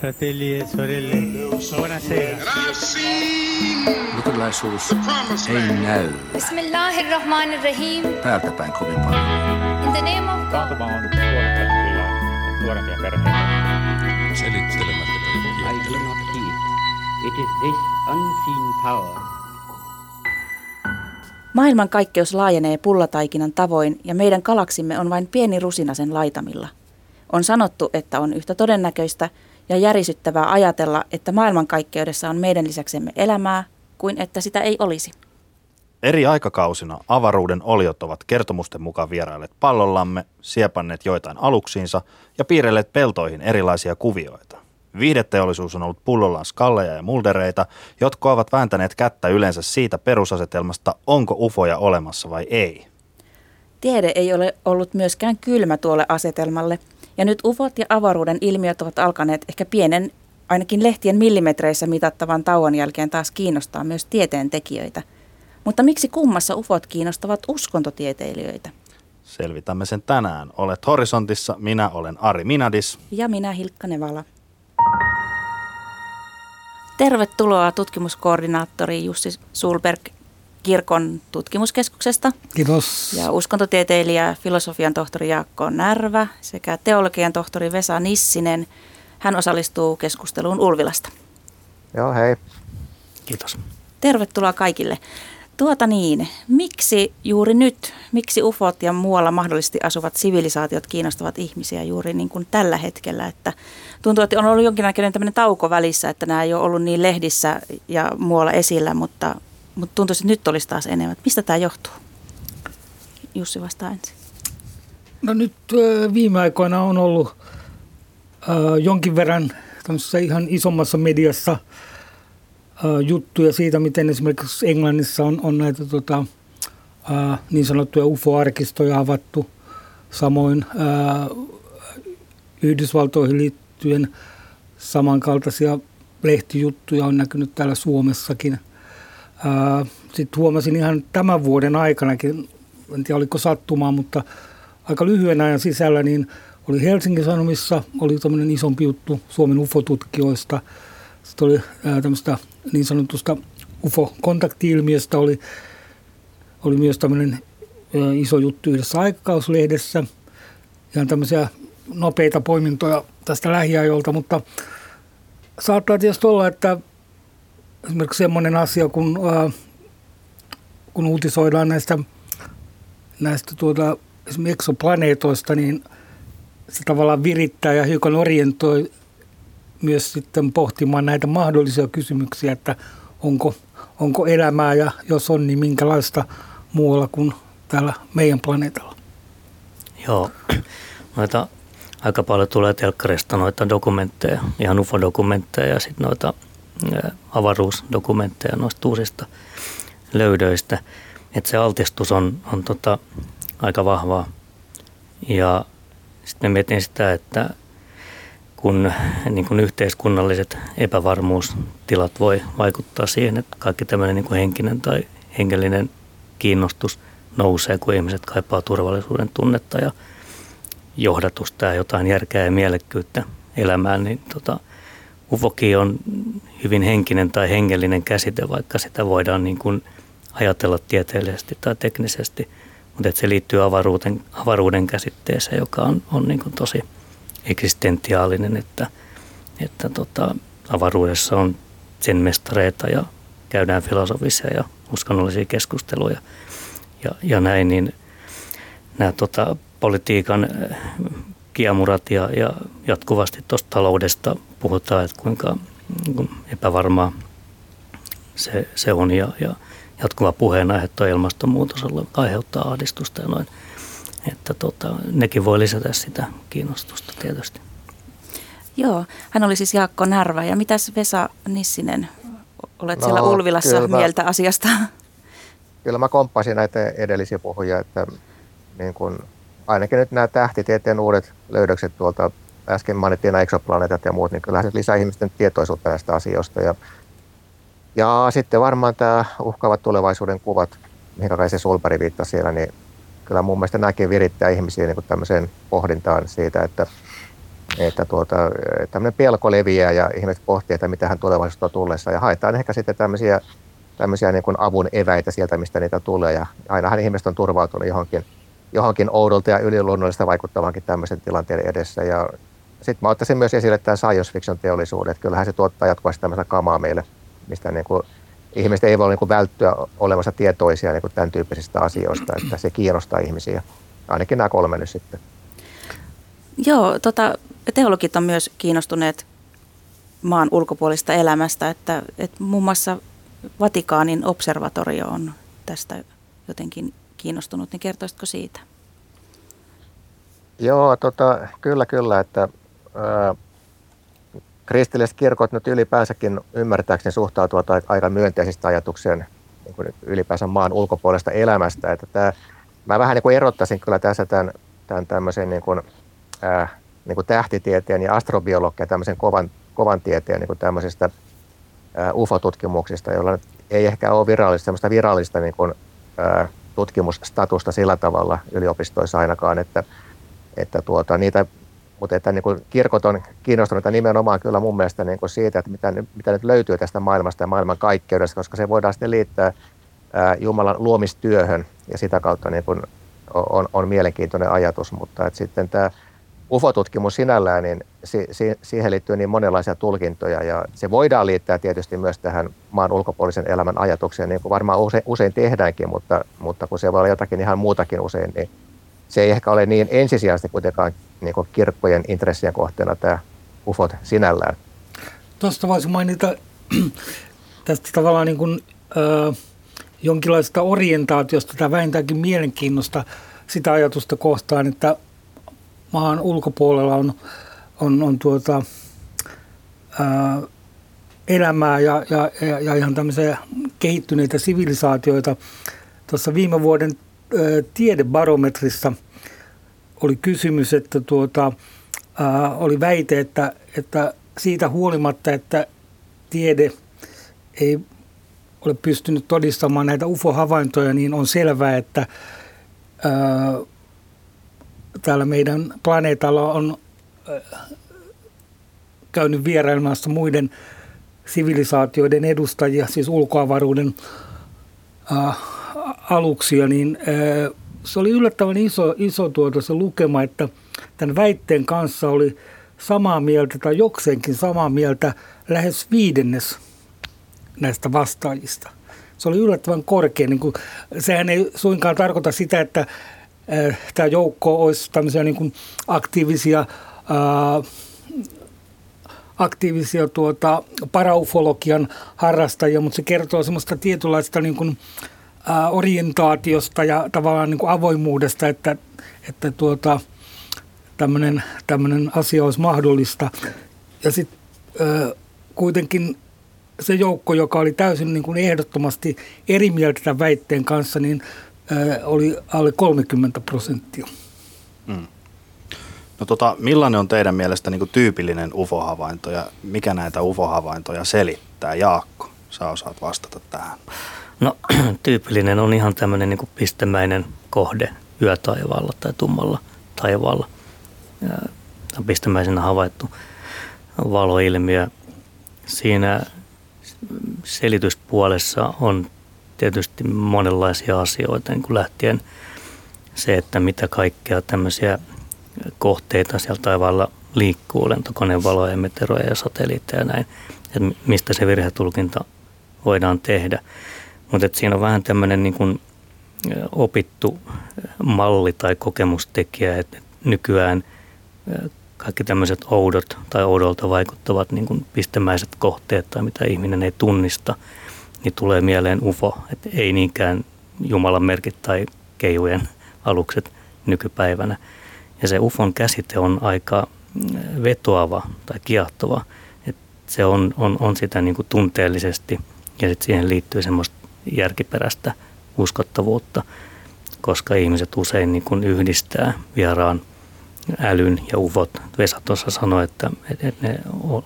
fratelli e sorelle, buonasera. Luterilaisuus ei näy Bismillahirrahmanirrahim. päältä päin kovin paljon. In the name of God. On nuorempia perheitä. Selittelemättä I do not heed. It is this unseen power Maailmankaikkeus laajenee pullataikinan tavoin ja meidän galaksimme on vain pieni rusina sen laitamilla. On sanottu, että on yhtä todennäköistä ja järisyttävää ajatella, että maailmankaikkeudessa on meidän lisäksemme elämää, kuin että sitä ei olisi. Eri aikakausina avaruuden oliot ovat kertomusten mukaan vierailleet pallollamme, siepanneet joitain aluksiinsa ja piirrelleet peltoihin erilaisia kuvioita. Viihdeteollisuus on ollut pullollaan skalleja ja muldereita, jotka ovat vääntäneet kättä yleensä siitä perusasetelmasta, onko ufoja olemassa vai ei. Tiede ei ole ollut myöskään kylmä tuolle asetelmalle, ja nyt ufot ja avaruuden ilmiöt ovat alkaneet ehkä pienen, ainakin lehtien millimetreissä mitattavan tauon jälkeen taas kiinnostaa myös tieteen tekijöitä. Mutta miksi kummassa ufot kiinnostavat uskontotieteilijöitä? Selvitämme sen tänään. Olet Horisontissa, minä olen Ari Minadis. Ja minä Hilkka Nevala. Tervetuloa tutkimuskoordinaattori Jussi Sulberg kirkon tutkimuskeskuksesta Kiitos. ja uskontotieteilijä filosofian tohtori Jaakko Närvä sekä teologian tohtori Vesa Nissinen. Hän osallistuu keskusteluun Ulvilasta. Joo, hei. Kiitos. Tervetuloa kaikille. Tuota niin, miksi juuri nyt, miksi ufot ja muualla mahdollisesti asuvat sivilisaatiot kiinnostavat ihmisiä juuri niin kuin tällä hetkellä, että tuntuu, että on ollut jonkinnäköinen tämmöinen tauko välissä, että nämä ei ole ollut niin lehdissä ja muualla esillä, mutta, mutta tuntuu, että nyt olisi taas enemmän. Mistä tämä johtuu? Jussi vastaa ensin. No nyt viime aikoina on ollut ö, jonkin verran ihan isommassa mediassa ö, juttuja siitä, miten esimerkiksi Englannissa on, on näitä tota, ö, niin sanottuja UFO-arkistoja avattu. Samoin Yhdysvaltoihin liittyen samankaltaisia lehtijuttuja on näkynyt täällä Suomessakin. Sitten huomasin ihan tämän vuoden aikanakin, en tiedä oliko sattumaa, mutta aika lyhyen ajan sisällä niin oli Helsingin Sanomissa, oli tämmöinen isompi juttu Suomen UFO-tutkijoista. Sitten oli tämmöistä niin sanotusta UFO-kontakti-ilmiöstä, oli, oli myös tämmöinen iso juttu yhdessä aikakauslehdessä. Ihan tämmöisiä nopeita poimintoja tästä lähiajolta, mutta saattaa tietysti olla, että esimerkiksi semmoinen asia, kun, ää, kun uutisoidaan näistä, näistä tuota, esimerkiksi eksoplaneetoista, niin se tavallaan virittää ja hiukan orientoi myös sitten pohtimaan näitä mahdollisia kysymyksiä, että onko, onko elämää ja jos on, niin minkälaista muualla kuin täällä meidän planeetalla. Joo, noita aika paljon tulee telkkarista noita dokumentteja, ihan UFO-dokumentteja ja sitten noita avaruusdokumentteja noista uusista löydöistä. Että se altistus on, on tota, aika vahvaa. Ja sitten mietin sitä, että kun niin kun yhteiskunnalliset epävarmuustilat voi vaikuttaa siihen, että kaikki tämmöinen niin kuin henkinen tai hengellinen kiinnostus nousee, kun ihmiset kaipaa turvallisuuden tunnetta ja johdatusta ja jotain järkeä ja mielekkyyttä elämään, niin tota, ufoki on hyvin henkinen tai hengellinen käsite, vaikka sitä voidaan niin kuin ajatella tieteellisesti tai teknisesti, mutta se liittyy avaruuden, avaruuden käsitteeseen, joka on, on niin kuin tosi eksistentiaalinen, että, että tota, avaruudessa on sen mestareita ja käydään filosofisia ja uskonnollisia keskusteluja ja, ja näin, niin nämä tota, politiikan äh, kiemurat ja, ja jatkuvasti tuosta taloudesta puhutaan, että kuinka niin epävarmaa se, se on ja, ja jatkuva puheenaihe tuo ilmastonmuutos aiheuttaa ahdistusta ja noin. Että tota, nekin voi lisätä sitä kiinnostusta tietysti. Joo, hän oli siis Jaakko Närvä. Ja mitäs Vesa Nissinen, olet No, siellä Ulvilassa kyllä mä- mieltä asiasta? Kyllä mä komppasin näitä edellisiä puhujia, että niin kun, ainakin nyt nämä tähtitieteen uudet löydökset tuolta, äsken mainittiin nämä eksoplaneetat ja muut, niin kyllähän se lisää ihmisten tietoisuutta näistä asioista. Ja, ja sitten varmaan tämä uhkaavat tulevaisuuden kuvat, mihin kai se Sulpari viittasi siellä, niin kyllä mun mielestä nämäkin virittää ihmisiä niin tämmöiseen pohdintaan siitä, että että tuota, tämmöinen pelko leviää ja ihmiset pohtii, että mitä hän tulevaisuudessa on tullessa. Ja haetaan ehkä sitten tämmöisiä, tämmöisiä niin avun eväitä sieltä, mistä niitä tulee. Ja ainahan ihmiset on turvautunut johonkin, johonkin oudolta ja yliluonnollista vaikuttavankin tämmöisen tilanteen edessä. Ja sitten mä ottaisin myös esille tämän science fiction teollisuuden, että kyllähän se tuottaa jatkuvasti tämmöistä kamaa meille, mistä niin kuin ihmiset ei voi niin kuin välttyä olemassa tietoisia niin kuin tämän tyyppisistä asioista, että se kiinnostaa ihmisiä. Ainakin nämä kolme nyt sitten. Joo, tota, teologit on myös kiinnostuneet maan ulkopuolista elämästä, että, että muun muassa Vatikaanin observatorio on tästä jotenkin kiinnostunut, niin kertoisitko siitä? Joo, tota, kyllä kyllä, että kristilliset kirkot nyt ylipäänsäkin ymmärtääkseni suhtautuvat aika myönteisesti ajatukseen niin kuin ylipäänsä maan ulkopuolesta elämästä. Että tämä, mä vähän niin kuin erottaisin kyllä tässä tämän, tämän tämmöisen niin kuin, ää, niin kuin tähtitieteen ja astrobiologian tämmöisen kovan, kovan tieteen niin kuin tämmöisistä ää, UFO-tutkimuksista, joilla ei ehkä ole virallista, semmoista virallista niin kuin, ää, tutkimusstatusta sillä tavalla yliopistoissa ainakaan, että, että tuota, niitä mutta että niin kuin kirkot on kiinnostuneita nimenomaan kyllä mun mielestä niin kuin siitä, että mitä, mitä nyt löytyy tästä maailmasta ja maailman kaikkeudesta, koska se voidaan sitten liittää ää, Jumalan luomistyöhön ja sitä kautta niin kuin on, on mielenkiintoinen ajatus, mutta että sitten tämä UFO-tutkimus sinällään, niin si, si, siihen liittyy niin monenlaisia tulkintoja ja se voidaan liittää tietysti myös tähän maan ulkopuolisen elämän ajatukseen, niin kuin varmaan usein, usein tehdäänkin, mutta, mutta kun se voi olla jotakin ihan muutakin usein, niin se ei ehkä ole niin ensisijaisesti kuitenkaan niin kuin kirkkojen intressien kohteena tämä UFOt sinällään. Tuosta voisi mainita tästä tavallaan niin kuin, ö, jonkinlaista orientaatiosta tai vähintäänkin mielenkiinnosta sitä ajatusta kohtaan, että maan ulkopuolella on, on, on tuota, ö, elämää ja, ja, ja, ja ihan tämmöisiä kehittyneitä sivilisaatioita. Tuossa viime vuoden tiedebarometrissa – oli kysymys, että tuota, oli väite, että, että siitä huolimatta, että tiede ei ole pystynyt todistamaan näitä UFO-havaintoja, niin on selvää, että ää, täällä meidän planeetalla on ää, käynyt vierailmassa muiden sivilisaatioiden edustajia, siis ulkoavaruuden ää, aluksia, niin se oli yllättävän iso, iso tuota se lukema, että tämän väitteen kanssa oli samaa mieltä tai jokseenkin samaa mieltä lähes viidennes näistä vastaajista. Se oli yllättävän korkea. Niin kuin, sehän ei suinkaan tarkoita sitä, että äh, tämä joukko olisi tämmöisiä niin kuin aktiivisia, äh, aktiivisia tuota, paraufologian harrastajia, mutta se kertoo semmoista tietynlaista niin kuin, orientaatiosta ja tavallaan niin kuin avoimuudesta, että, että tuota, tämmöinen, asia olisi mahdollista. Ja sitten kuitenkin se joukko, joka oli täysin niin kuin ehdottomasti eri mieltä tämän väitteen kanssa, niin oli alle 30 prosenttia. Mm. No tota, millainen on teidän mielestä niin kuin tyypillinen UFO-havainto ja mikä näitä UFO-havaintoja selittää? Jaakko, sä osaat vastata tähän. No tyypillinen on ihan tämmöinen niin pistemäinen kohde yötaivaalla tai tummalla taivaalla. Ja pistemäisenä havaittu valoilmiö. Siinä selityspuolessa on tietysti monenlaisia asioita, niin kuin lähtien se, että mitä kaikkea tämmöisiä kohteita siellä taivaalla liikkuu, lentokonevaloja, meteoroja ja satelliitteja ja näin, että mistä se virhetulkinta voidaan tehdä. Mutta siinä on vähän tämmöinen niin kuin opittu malli tai kokemustekijä, että nykyään kaikki tämmöiset oudot tai oudolta vaikuttavat niin kuin pistemäiset kohteet tai mitä ihminen ei tunnista, niin tulee mieleen UFO, että ei niinkään Jumalan merkit tai keijujen alukset nykypäivänä. Ja se UFOn käsite on aika vetoava tai kiehtova, että se on, on, on sitä niin kuin tunteellisesti ja sitten siihen liittyy semmoista järkiperäistä uskottavuutta, koska ihmiset usein niin kuin yhdistää vieraan älyn ja ufot. Vesa tuossa sanoi, että, että ne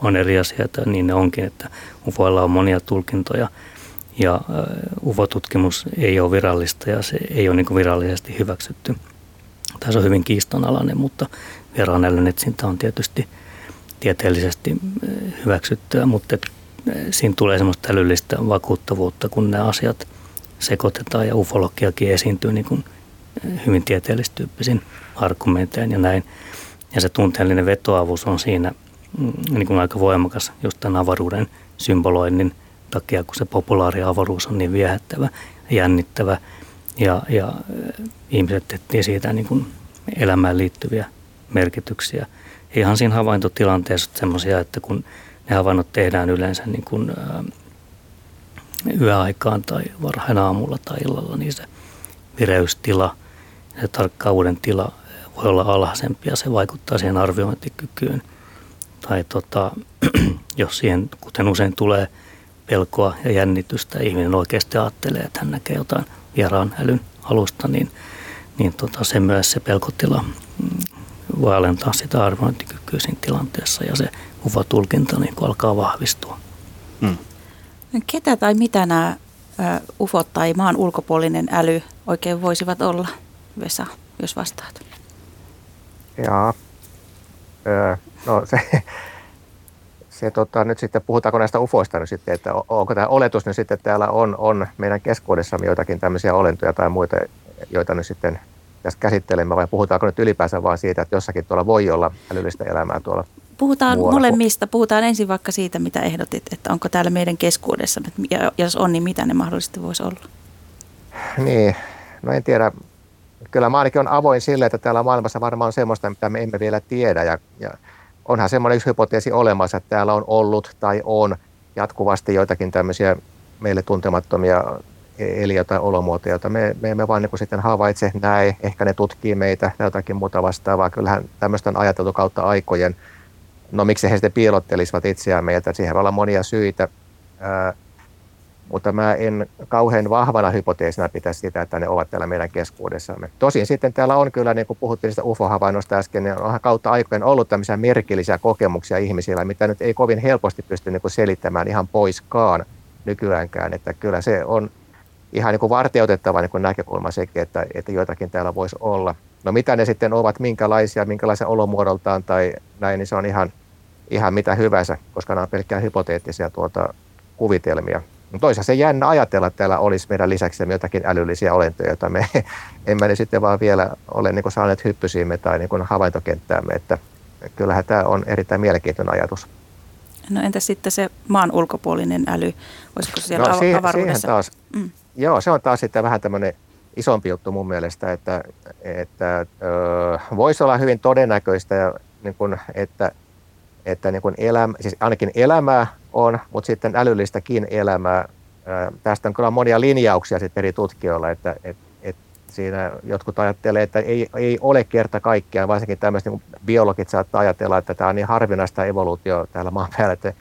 on eri asioita, niin ne onkin, että ufoilla on monia tulkintoja ja ufotutkimus ei ole virallista ja se ei ole niin virallisesti hyväksytty. Tässä on hyvin kiistanalainen, mutta vieraan älyn etsintä on tietysti tieteellisesti hyväksyttyä, mutta siinä tulee semmoista älyllistä vakuuttavuutta, kun nämä asiat sekoitetaan ja ufologiakin esiintyy niin kuin eh, hyvin tieteellistyyppisin argumentein ja näin. Ja se tunteellinen vetoavuus on siinä mm, niin kuin aika voimakas just tämän avaruuden symboloinnin takia, kun se populaari avaruus on niin viehättävä ja jännittävä ja, ja ihmiset etsii siitä niin kuin elämään liittyviä merkityksiä. Ihan siinä havaintotilanteessa semmoisia, että kun ne havainnot tehdään yleensä niin kuin, ää, yöaikaan tai varhain aamulla tai illalla, niin se vireystila ja tarkkauden tila voi olla alhaisempi ja se vaikuttaa siihen arviointikykyyn. Tai tota, jos siihen, kuten usein tulee pelkoa ja jännitystä, ihminen oikeasti ajattelee, että hän näkee jotain vieraan älyn alusta, niin, niin tota, se myös se pelkotila mm, voi alentaa sitä arviointikykyä siinä tilanteessa ja se UFO-tulkinta niin alkaa vahvistua. Hmm. Ketä tai mitä nämä UFO tai maan ulkopuolinen äly oikein voisivat olla, Vesa, jos vastaat? Jaa. Öö, no se, se tota, nyt sitten, puhutaanko näistä ufoista nyt sitten, että onko tämä oletus nyt sitten, että täällä on, on meidän keskuudessamme joitakin tämmöisiä olentoja tai muita, joita nyt sitten tässä käsittelemme, vai puhutaanko nyt ylipäänsä vaan siitä, että jossakin tuolla voi olla älyllistä elämää tuolla Puhutaan muualla. molemmista. Puhutaan ensin vaikka siitä, mitä ehdotit, että onko täällä meidän keskuudessa, ja jos on, niin mitä ne mahdollisesti voisi olla? Niin, no en tiedä. Kyllä mä ainakin on avoin sille, että täällä maailmassa varmaan on semmoista, mitä me emme vielä tiedä, ja, ja onhan semmoinen yksi hypoteesi olemassa, että täällä on ollut tai on jatkuvasti joitakin tämmöisiä meille tuntemattomia eliöitä tai olomuotoja, joita me, me emme vaan niin sitten havaitse, näe, ehkä ne tutkii meitä tai jotakin muuta vastaavaa. Kyllähän tämmöistä on ajateltu kautta aikojen. No miksi he sitten piilottelisivat itseään meiltä, siihen voi olla monia syitä. Ää, mutta mä en kauhean vahvana hypoteesina pitäisi sitä, että ne ovat täällä meidän keskuudessamme. Tosin sitten täällä on kyllä, niin kuin puhuttiin niistä UFO-havainnoista äsken, niin on kautta aikojen ollut tämmöisiä merkillisiä kokemuksia ihmisillä, mitä nyt ei kovin helposti pysty niin kuin selittämään ihan poiskaan nykyäänkään. Että kyllä se on ihan niin kuin varteutettava niin kuin näkökulma sekin, että, että joitakin täällä voisi olla. No mitä ne sitten ovat, minkälaisia, minkälaisia olomuodoltaan tai näin, niin se on ihan, ihan mitä hyvänsä, koska nämä on pelkkää hypoteettisia tuota, kuvitelmia. Toisaalta se jännä ajatella, että täällä olisi meidän lisäksi jotakin älyllisiä olentoja, joita me emme ne sitten vaan vielä ole niin kuin saaneet hyppysiimme tai niin kuin havaintokenttäämme. Että kyllähän tämä on erittäin mielenkiintoinen ajatus. No entä sitten se maan ulkopuolinen äly? Olisiko siellä no, siihen, avaruudessa? Siihen taas, mm. Joo, se on taas sitten vähän tämmöinen isompi juttu mun mielestä, että, että voisi olla hyvin todennäköistä, niin kuin, että, että niin kuin elämä, siis ainakin elämää on, mutta sitten älyllistäkin elämää. Tästä on kyllä monia linjauksia sitten eri tutkijoilla, että, että, että siinä jotkut ajattelee, että ei, ei ole kerta kaikkiaan, varsinkin tämmöiset niin biologit saattaa ajatella, että tämä on niin harvinaista evoluutio täällä maan päällä, että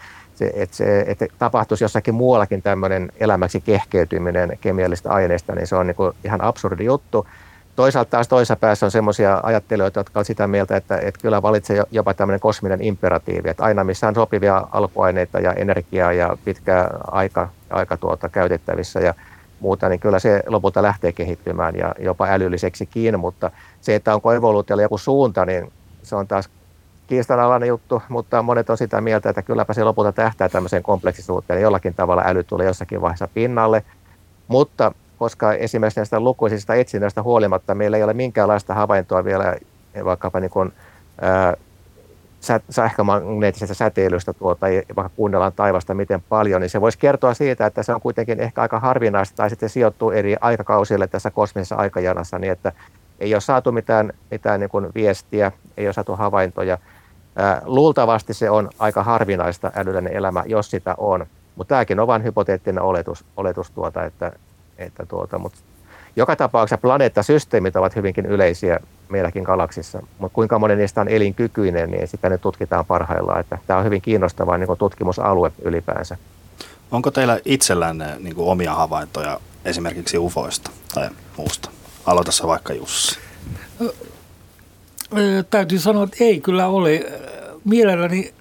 se, että, se, että tapahtuisi jossakin muuallakin tämmöinen elämäksi kehkeytyminen kemiallista aineista, niin se on niin kuin ihan absurdi juttu. Toisaalta taas toisessa päässä on semmoisia ajattelijoita, jotka ovat sitä mieltä, että, että kyllä valitsee jopa tämmöinen kosminen imperatiivi, että aina missä on sopivia alkuaineita ja energiaa ja pitkä aika, aika tuota käytettävissä ja muuta, niin kyllä se lopulta lähtee kehittymään ja jopa älylliseksikin, mutta se, että onko evoluutiolla joku suunta, niin se on taas kiistanalainen juttu, mutta monet on sitä mieltä, että kylläpä se lopulta tähtää tämmöiseen kompleksisuuteen jollakin tavalla äly tulee jossakin vaiheessa pinnalle. Mutta koska esimerkiksi näistä lukuisista etsinnöistä huolimatta meillä ei ole minkäänlaista havaintoa vielä vaikkapa niin kuin, ää, sähkömagneettisesta säteilystä tuota, tai vaikka kuunnellaan taivasta miten paljon, niin se voisi kertoa siitä, että se on kuitenkin ehkä aika harvinaista tai sitten sijoittuu eri aikakausille tässä kosmisessa aikajanassa niin, että ei ole saatu mitään, mitään niin kuin viestiä, ei ole saatu havaintoja – Luultavasti se on aika harvinaista älyllinen elämä, jos sitä on. Mutta tämäkin on vain hypoteettinen oletus, oletus tuota, että, että tuota, mutta joka tapauksessa planeettasysteemit ovat hyvinkin yleisiä meilläkin galaksissa, mutta kuinka moni niistä on elinkykyinen, niin sitä nyt tutkitaan parhaillaan. Että tämä on hyvin kiinnostava niin tutkimusalue ylipäänsä. Onko teillä itsellänne niin kuin omia havaintoja esimerkiksi UFOista tai muusta? Aloita vaikka Jussi täytyy sanoa, että ei kyllä ole. Mielelläni,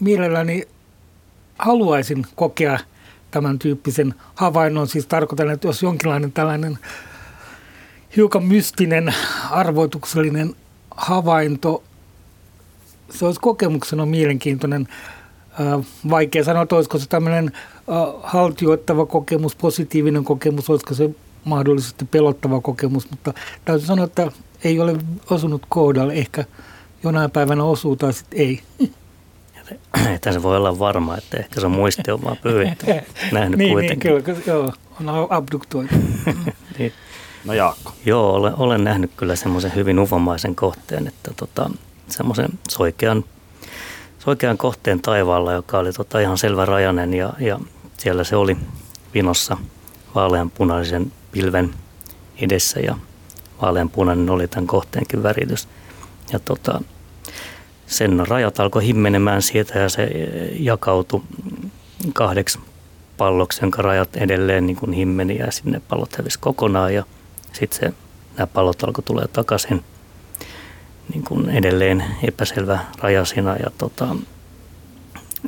mielelläni haluaisin kokea tämän tyyppisen havainnon. Siis tarkoitan, että jos jonkinlainen tällainen hiukan mystinen, arvoituksellinen havainto, se olisi kokemuksena mielenkiintoinen. Vaikea sanoa, että olisiko se tämmöinen haltioittava kokemus, positiivinen kokemus, olisiko se mahdollisesti pelottava kokemus, mutta täytyy sanoa, että ei ole osunut kohdalle. Ehkä jonain päivänä osuu tai sitten ei. Että se voi olla varma, että ehkä se on muisti on vaan pyydetty. Nähnyt niin, kuitenkin. Niin, kyllä, joo, on abduktoitu. niin. No Jaakko. Joo, olen, olen nähnyt kyllä semmoisen hyvin ufomaisen kohteen, että tota, semmoisen soikean, soikean kohteen taivaalla, joka oli tota ihan selvä rajanen ja, ja siellä se oli vinossa vaaleanpunaisen pilven edessä ja vaaleanpunainen oli tämän kohteenkin väritys. Ja tota, sen rajat alkoi himmenemään siitä ja se jakautui kahdeksi palloksi, jonka rajat edelleen niin kuin himmeni ja sinne pallot hävisi kokonaan ja sitten nämä pallot alkoi tulee takaisin niin kuin edelleen epäselvä rajasina ja tota,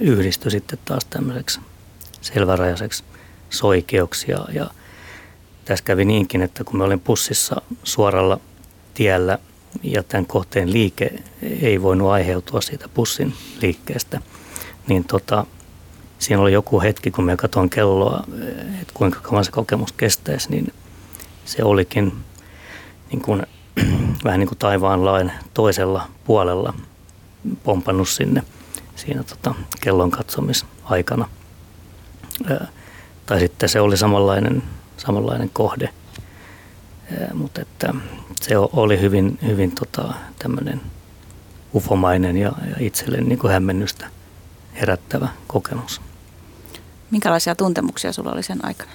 yhdistyi sitten taas tämmöiseksi selvärajaiseksi soikeoksi ja, ja tässä kävi niinkin, että kun me olin pussissa suoralla tiellä ja tämän kohteen liike ei voinut aiheutua siitä pussin liikkeestä, niin tota, siinä oli joku hetki, kun me katsoin kelloa, että kuinka kauan se kokemus kestäisi, niin se olikin niin kuin, vähän niin kuin taivaan lain toisella puolella pompannut sinne siinä tota, kellon katsomisaikana. Tai sitten se oli samanlainen, samanlainen kohde, mutta että se oli hyvin, hyvin tota, tämmöinen ufomainen ja, ja itselle niin kuin hämmennystä herättävä kokemus. Minkälaisia tuntemuksia sulla oli sen aikana?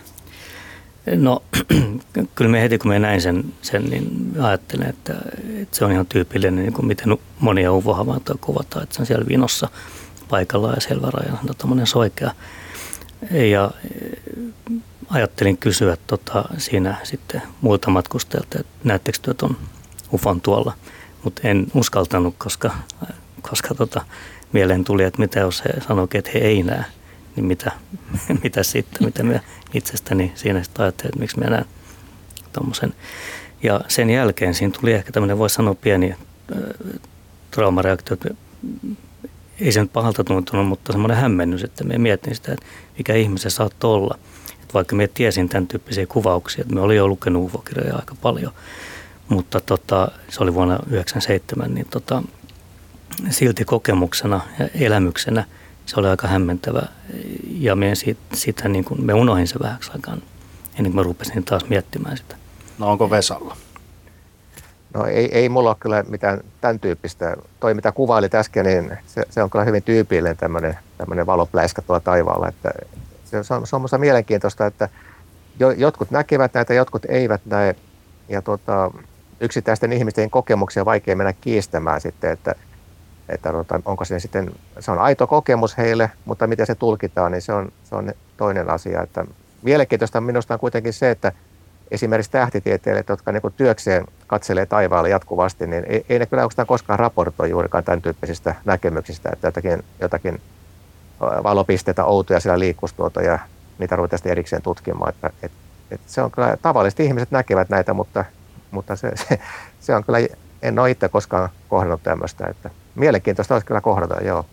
No kyllä me heti kun me näin sen, sen niin ajattelen, että, että se on ihan tyypillinen, niin kuin miten monia ufohavaintoja kuvataan, että se on siellä vinossa paikallaan ja selvä rajana, tuommoinen soikea. Ja ajattelin kysyä tota, siinä sitten muilta matkustajilta, että näettekö te tuon ufon tuolla, mutta en uskaltanut, koska, koska tota, mieleen tuli, että mitä jos he sanoivat, että he ei näe niin mitä, mitä sitten, mitä me itsestäni siinä sitten ajattelin, että miksi mä näen tuommoisen. Ja sen jälkeen siinä tuli ehkä tämmöinen, voisi sanoa pieni äh, traumareaktio, että ei se nyt pahalta tuntunut, mutta semmoinen hämmennys, että me mietin sitä, että mikä ihmisen saattoi olla. Että vaikka me tiesin tämän tyyppisiä kuvauksia, että me oli jo lukenut ufokirjoja aika paljon, mutta tota, se oli vuonna 1997, niin tota, silti kokemuksena ja elämyksenä – se oli aika hämmentävä ja me, siitä, siitä niin kuin, me unohin se vähäksi aikaan ennen kuin mä rupesin taas miettimään sitä. No onko Vesalla? No ei, ei mulla ole kyllä mitään tämän tyyppistä. Toi mitä kuvailit äsken, niin se, se on kyllä hyvin tyypillinen tämmöinen, tämmöinen valopläiskä tuolla taivaalla. Että se on, se on mielenkiintoista, että jo, jotkut näkevät näitä, jotkut eivät näe. Ja tuota, yksittäisten ihmisten kokemuksia on vaikea mennä kiistämään sitten, että – että onko se sitten, se on aito kokemus heille, mutta miten se tulkitaan, niin se on, se on toinen asia. Että mielenkiintoista minusta on kuitenkin se, että esimerkiksi tähtitieteilijät, jotka niin työkseen katselee taivaalle jatkuvasti, niin ei, ei ne kyllä koskaan raportoi juurikaan tämän tyyppisistä näkemyksistä, että jotakin, jotakin valopisteitä outoja siellä liikkuisi tuota ja niitä ruvetaan erikseen tutkimaan. Että, et, et se on kyllä, tavalliset ihmiset näkevät näitä, mutta, mutta se, se, se on kyllä, en ole itse koskaan kohdannut tämmöistä, että mielenkiintoista olisi kyllä kohdata, joo.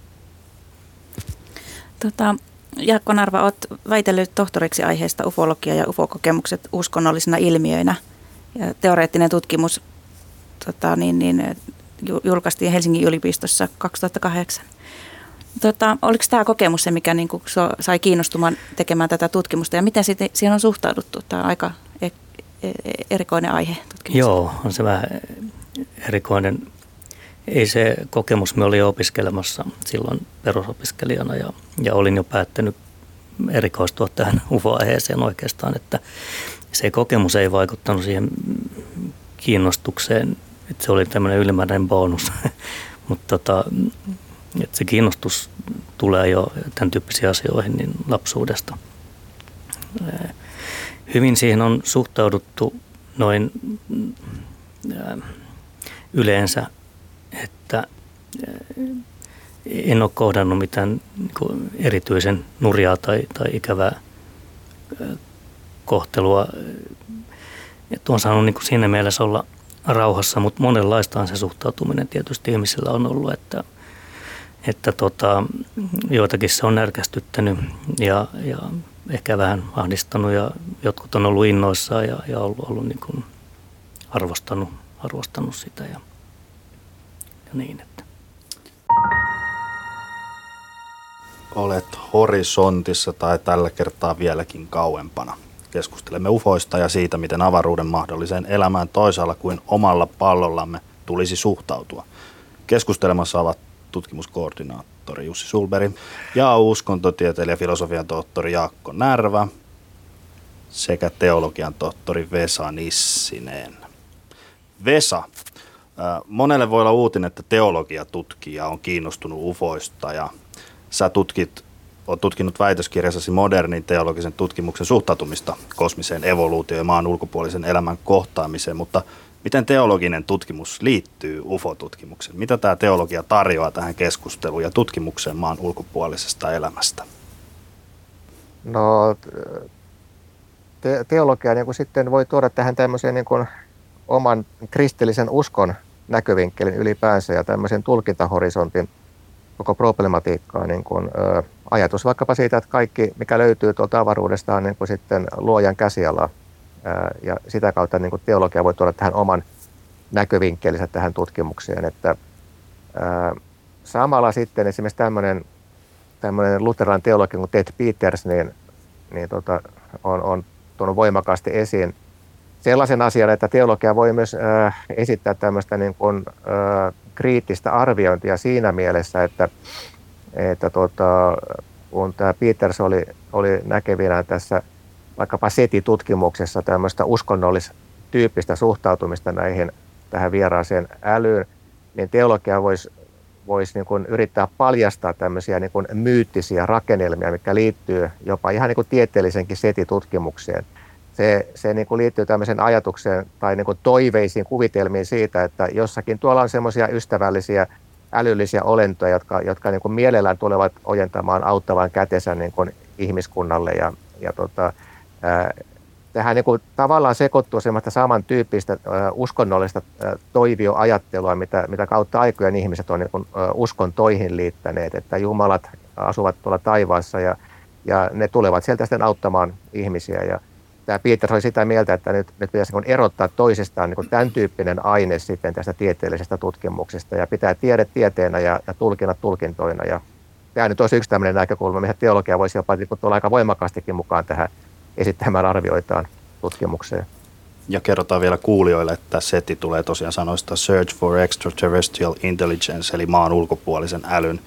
Tota, Jaakko Narva, olet väitellyt tohtoriksi aiheesta ufologia ja ufokokemukset uskonnollisina ilmiöinä. Ja teoreettinen tutkimus tota, niin, niin, julkaistiin Helsingin yliopistossa 2008. Tota, oliko tämä kokemus se, mikä niin sai kiinnostumaan tekemään tätä tutkimusta? Ja miten sitten, siihen on suhtauduttu? Tämä on aika e- e- erikoinen aihe tutkimus. Joo, on se vähän erikoinen. Ei se kokemus, me olin opiskelemassa silloin perusopiskelijana ja, ja olin jo päättänyt erikoistua tähän UFO-aiheeseen oikeastaan, että se kokemus ei vaikuttanut siihen kiinnostukseen, että se oli tämmöinen ylimääräinen bonus, mutta tota, että se kiinnostus tulee jo tämän tyyppisiin asioihin niin lapsuudesta. Hyvin siihen on suhtauduttu noin yleensä että en ole kohdannut mitään niin erityisen nurjaa tai, tai ikävää kohtelua. Että on saanut niin kuin siinä mielessä olla, rauhassa, mutta monenlaistaan se suhtautuminen tietysti ihmisillä on ollut, että, että tota, joitakin se on närkästyttänyt ja, ja ehkä vähän ahdistanut ja jotkut on ollut innoissaan ja, ja ollut, ollut niin kuin arvostanut, arvostanut sitä ja, ja niin. Että. Olet horisontissa tai tällä kertaa vieläkin kauempana. Keskustelemme ufoista ja siitä, miten avaruuden mahdolliseen elämään toisaalla kuin omalla pallollamme tulisi suhtautua. Keskustelemassa ovat tutkimuskoordinaattori Jussi Sulberi ja uskontotieteilijä filosofian tohtori Jaakko Närvä sekä teologian tohtori Vesa Nissinen. Vesa, monelle voi olla uutinen, että teologiatutkija on kiinnostunut ufoista ja sä tutkit, oot tutkinut väitöskirjassasi modernin teologisen tutkimuksen suhtautumista kosmiseen evoluutioon ja maan ulkopuolisen elämän kohtaamiseen, mutta miten teologinen tutkimus liittyy UFO-tutkimukseen? Mitä tämä teologia tarjoaa tähän keskusteluun ja tutkimukseen maan ulkopuolisesta elämästä? No, te- teologia niin kuin sitten voi tuoda tähän tämmöisen niin kuin oman kristillisen uskon näkövinkkelin ylipäänsä ja tämmöisen tulkintahorisontin koko problematiikkaa. Niin kuin, ö, ajatus vaikkapa siitä, että kaikki, mikä löytyy tuolta avaruudesta, on niin kuin sitten luojan käsiala. Ja sitä kautta niin kuin teologia voi tuoda tähän oman näkövinkkelinsä tähän tutkimukseen. Että, samalla sitten esimerkiksi tämmöinen, tämmöinen luterilainen teologi kuin Ted Peters niin, niin tota, on, on tuonut voimakkaasti esiin sellaisen asian, että teologia voi myös ö, esittää tämmöistä niin kuin, ö, kriittistä arviointia siinä mielessä, että, että tota, kun tämä Peters oli, oli näkevinään tässä vaikkapa SETI-tutkimuksessa tämmöistä uskonnollistyyppistä suhtautumista näihin tähän vieraaseen älyyn, niin teologia voisi voisi niin kuin yrittää paljastaa tämmöisiä niin kuin myyttisiä rakennelmia, mikä liittyy jopa ihan niin kuin tieteellisenkin SETI-tutkimukseen se, se niin kuin liittyy tämmöiseen ajatukseen tai niin kuin toiveisiin, kuvitelmiin siitä, että jossakin tuolla on semmoisia ystävällisiä älyllisiä olentoja, jotka, jotka niin kuin mielellään tulevat ojentamaan auttavan kätensä niin kuin ihmiskunnalle. Ja, ja tota, tähän niin kuin tavallaan sekoittuu semmoista samantyyppistä uskonnollista toivioajattelua, mitä, mitä kautta aikojen ihmiset on niin kuin, uskontoihin liittäneet, että jumalat asuvat tuolla taivaassa ja, ja ne tulevat sieltä sitten auttamaan ihmisiä. Ja, tämä Peters oli sitä mieltä, että nyt, nyt pitäisi niin erottaa toisistaan niin tämän tyyppinen aine sitten tästä tieteellisestä tutkimuksesta ja pitää tiede tieteenä ja, ja tulkinnat tulkintoina. Ja tämä nyt olisi yksi tämmöinen näkökulma, mihin teologia voisi jopa niin tulla aika voimakkaastikin mukaan tähän esittämään arvioitaan tutkimukseen. Ja kerrotaan vielä kuulijoille, että SETI tulee tosiaan sanoista Search for Extraterrestrial Intelligence, eli maan ulkopuolisen älyn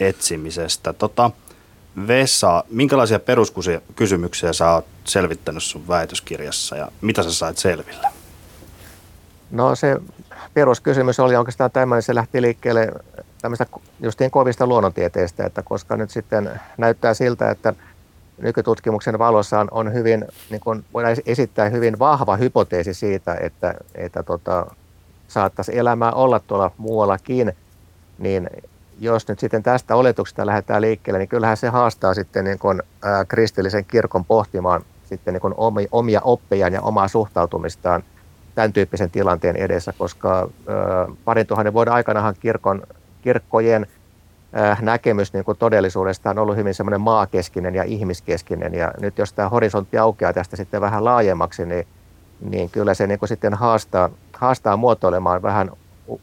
etsimisestä. Tota, Vesa, minkälaisia peruskysymyksiä sä oot selvittänyt sun väitöskirjassa ja mitä sä sait selville? No se peruskysymys oli oikeastaan tämmöinen, se lähti liikkeelle tämmöistä justiin kovista luonnontieteistä, että koska nyt sitten näyttää siltä, että nykytutkimuksen valossa on hyvin, niin kuin voidaan esittää hyvin vahva hypoteesi siitä, että, että tota, saattaisi elämää olla tuolla muuallakin, niin jos nyt sitten tästä oletuksesta lähdetään liikkeelle, niin kyllähän se haastaa sitten niin kuin, ää, kristillisen kirkon pohtimaan sitten niin kuin omia oppejaan ja omaa suhtautumistaan tämän tyyppisen tilanteen edessä, koska ää, parin tuhannen vuoden aikanahan kirkon, kirkkojen näkemys niin kuin todellisuudesta on ollut hyvin semmoinen maakeskinen ja ihmiskeskinen, ja nyt jos tämä horisontti aukeaa tästä sitten vähän laajemmaksi, niin, niin kyllä se niin kuin sitten haastaa, haastaa muotoilemaan vähän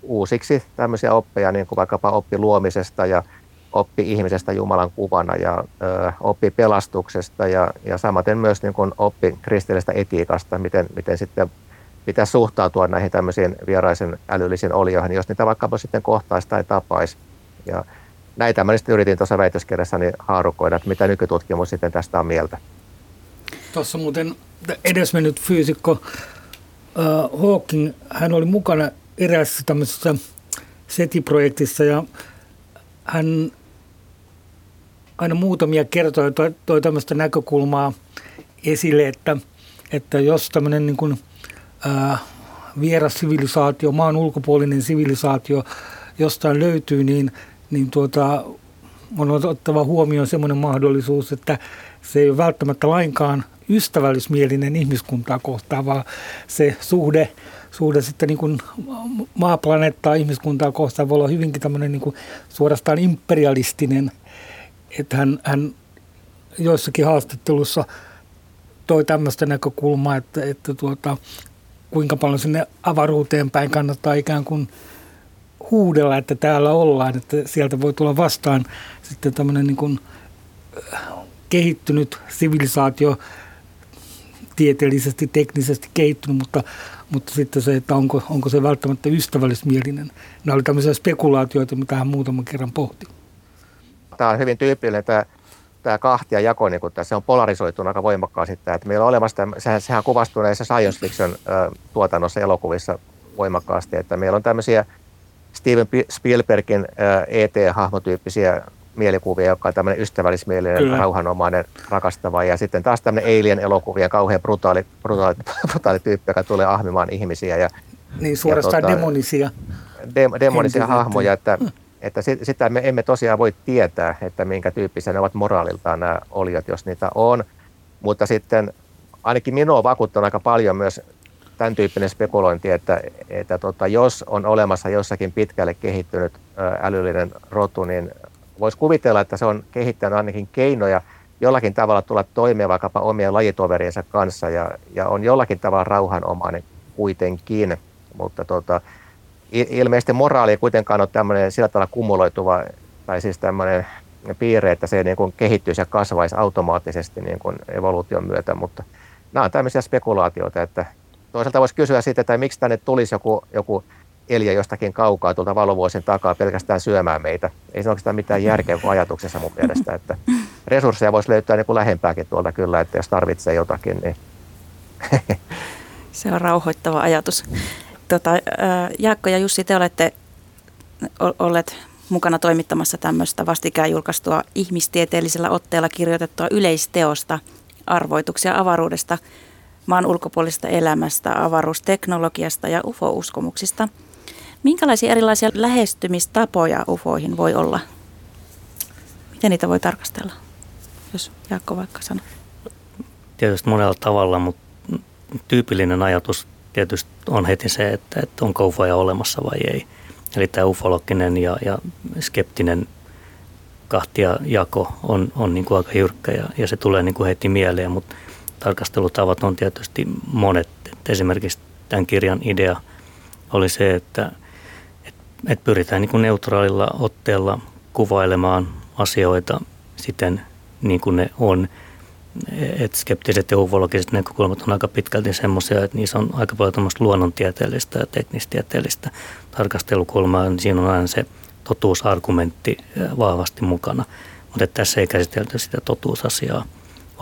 uusiksi tämmöisiä oppeja, niin kuin vaikkapa oppi luomisesta ja oppi ihmisestä Jumalan kuvana ja ö, oppi pelastuksesta ja, ja samaten myös niin kuin oppi kristillisestä etiikasta, miten, miten sitten pitäisi suhtautua näihin tämmöisiin vieraisen älyllisiin olioihin, jos niitä vaikkapa sitten kohtaisi tai tapaisi. Ja näitä mä sitten yritin tuossa väitöskirjassani haarukoida, että mitä nykytutkimus sitten tästä on mieltä. Tuossa muuten edesmennyt fyysikko uh, Hawking, hän oli mukana eräässä tämmöisessä SETI-projektissa ja hän aina muutamia kertoja toi, toi tämmöistä näkökulmaa esille, että, että jos tämmöinen niin kuin, ää, vieras sivilisaatio, maan ulkopuolinen sivilisaatio jostain löytyy, niin, niin tuota, on otettava huomioon semmoinen mahdollisuus, että se ei ole välttämättä lainkaan ystävällismielinen ihmiskuntaa kohtaan, vaan se suhde, suhde sitten niin kuin ihmiskuntaa kohtaan voi olla hyvinkin tämmöinen niin kuin suorastaan imperialistinen, että hän, hän joissakin haastattelussa toi tämmöistä näkökulmaa, että, että tuota, kuinka paljon sinne avaruuteen päin kannattaa ikään kuin huudella, että täällä ollaan, että sieltä voi tulla vastaan sitten tämmöinen niin kuin kehittynyt sivilisaatio, tieteellisesti, teknisesti kehittynyt, mutta, mutta sitten se, että onko, onko se välttämättä ystävällismielinen. Nämä oli tämmöisiä spekulaatioita, mitä hän muutaman kerran pohti. Tämä on hyvin tyypillinen tämä, tämä kahtia jako, niin se on polarisoitunut aika voimakkaasti. Että meillä on olemassa, sehän, sehän kuvastuu näissä science fiction tuotannossa elokuvissa voimakkaasti, että meillä on tämmöisiä Steven Spielbergin ET-hahmotyyppisiä mielikuvia, joka on tämmöinen ystävällismielinen, Kyllä. rauhanomainen, rakastava. Ja sitten taas tämmöinen Alien-elokuvia, kauhean brutaali, brutaali, brutaali tyyppi, joka tulee ahmimaan ihmisiä. Ja, niin, suorastaan ja, tuota, demonisia. De, demonisia hahmoja, että, että sitä me emme tosiaan voi tietää, että minkä tyyppisiä ne ovat moraaliltaan nämä oliot, jos niitä on. Mutta sitten ainakin minua vakuuttanut aika paljon myös tämän tyyppinen spekulointi, että, että tota, jos on olemassa jossakin pitkälle kehittynyt älyllinen rotu, niin voisi kuvitella, että se on kehittänyt ainakin keinoja jollakin tavalla tulla toimeen vaikkapa omien lajitoveriensa kanssa ja, ja on jollakin tavalla rauhanomainen kuitenkin, mutta tota, ilmeisesti moraali ei kuitenkaan ole tämmöinen sillä tavalla kumuloituva tai siis tämmöinen piirre, että se niin kuin kehittyisi ja kasvaisi automaattisesti niin kuin evoluution myötä, mutta nämä on tämmöisiä spekulaatioita, että toisaalta voisi kysyä siitä, että miksi tänne tulisi joku, joku eliö jostakin kaukaa tuolta valovuosien takaa pelkästään syömään meitä. Ei se oikeastaan mitään järkeä ajatuksessa mun mielestä, että resursseja voisi löytää niin kuin lähempääkin tuolta kyllä, että jos tarvitsee jotakin, niin Se on rauhoittava ajatus. Tota, Jaakko ja Jussi, te olette olleet mukana toimittamassa tämmöistä vastikään julkaistua ihmistieteellisellä otteella kirjoitettua yleisteosta arvoituksia avaruudesta, maan ulkopuolisesta elämästä, avaruusteknologiasta ja UFO-uskomuksista – Minkälaisia erilaisia lähestymistapoja UFOihin voi olla? Miten niitä voi tarkastella, jos Jaakko vaikka sanoo? Tietysti monella tavalla, mutta tyypillinen ajatus tietysti on heti se, että, että onko ufoja olemassa vai ei. Eli tämä ufologinen ja, ja skeptinen kahtia jako on, on niin kuin aika jyrkkä ja, ja se tulee niin kuin heti mieleen, mutta tarkastelutavat on tietysti monet. Et esimerkiksi tämän kirjan idea oli se, että – että pyritään niin kuin neutraalilla otteella kuvailemaan asioita siten niin kuin ne on. Et skeptiset ja ufologiset näkökulmat on aika pitkälti semmoisia, että niissä on aika paljon luonnontieteellistä ja teknistieteellistä tarkastelukulmaa. Niin siinä on aina se totuusargumentti vahvasti mukana. Mutta tässä ei käsitelty sitä totuusasiaa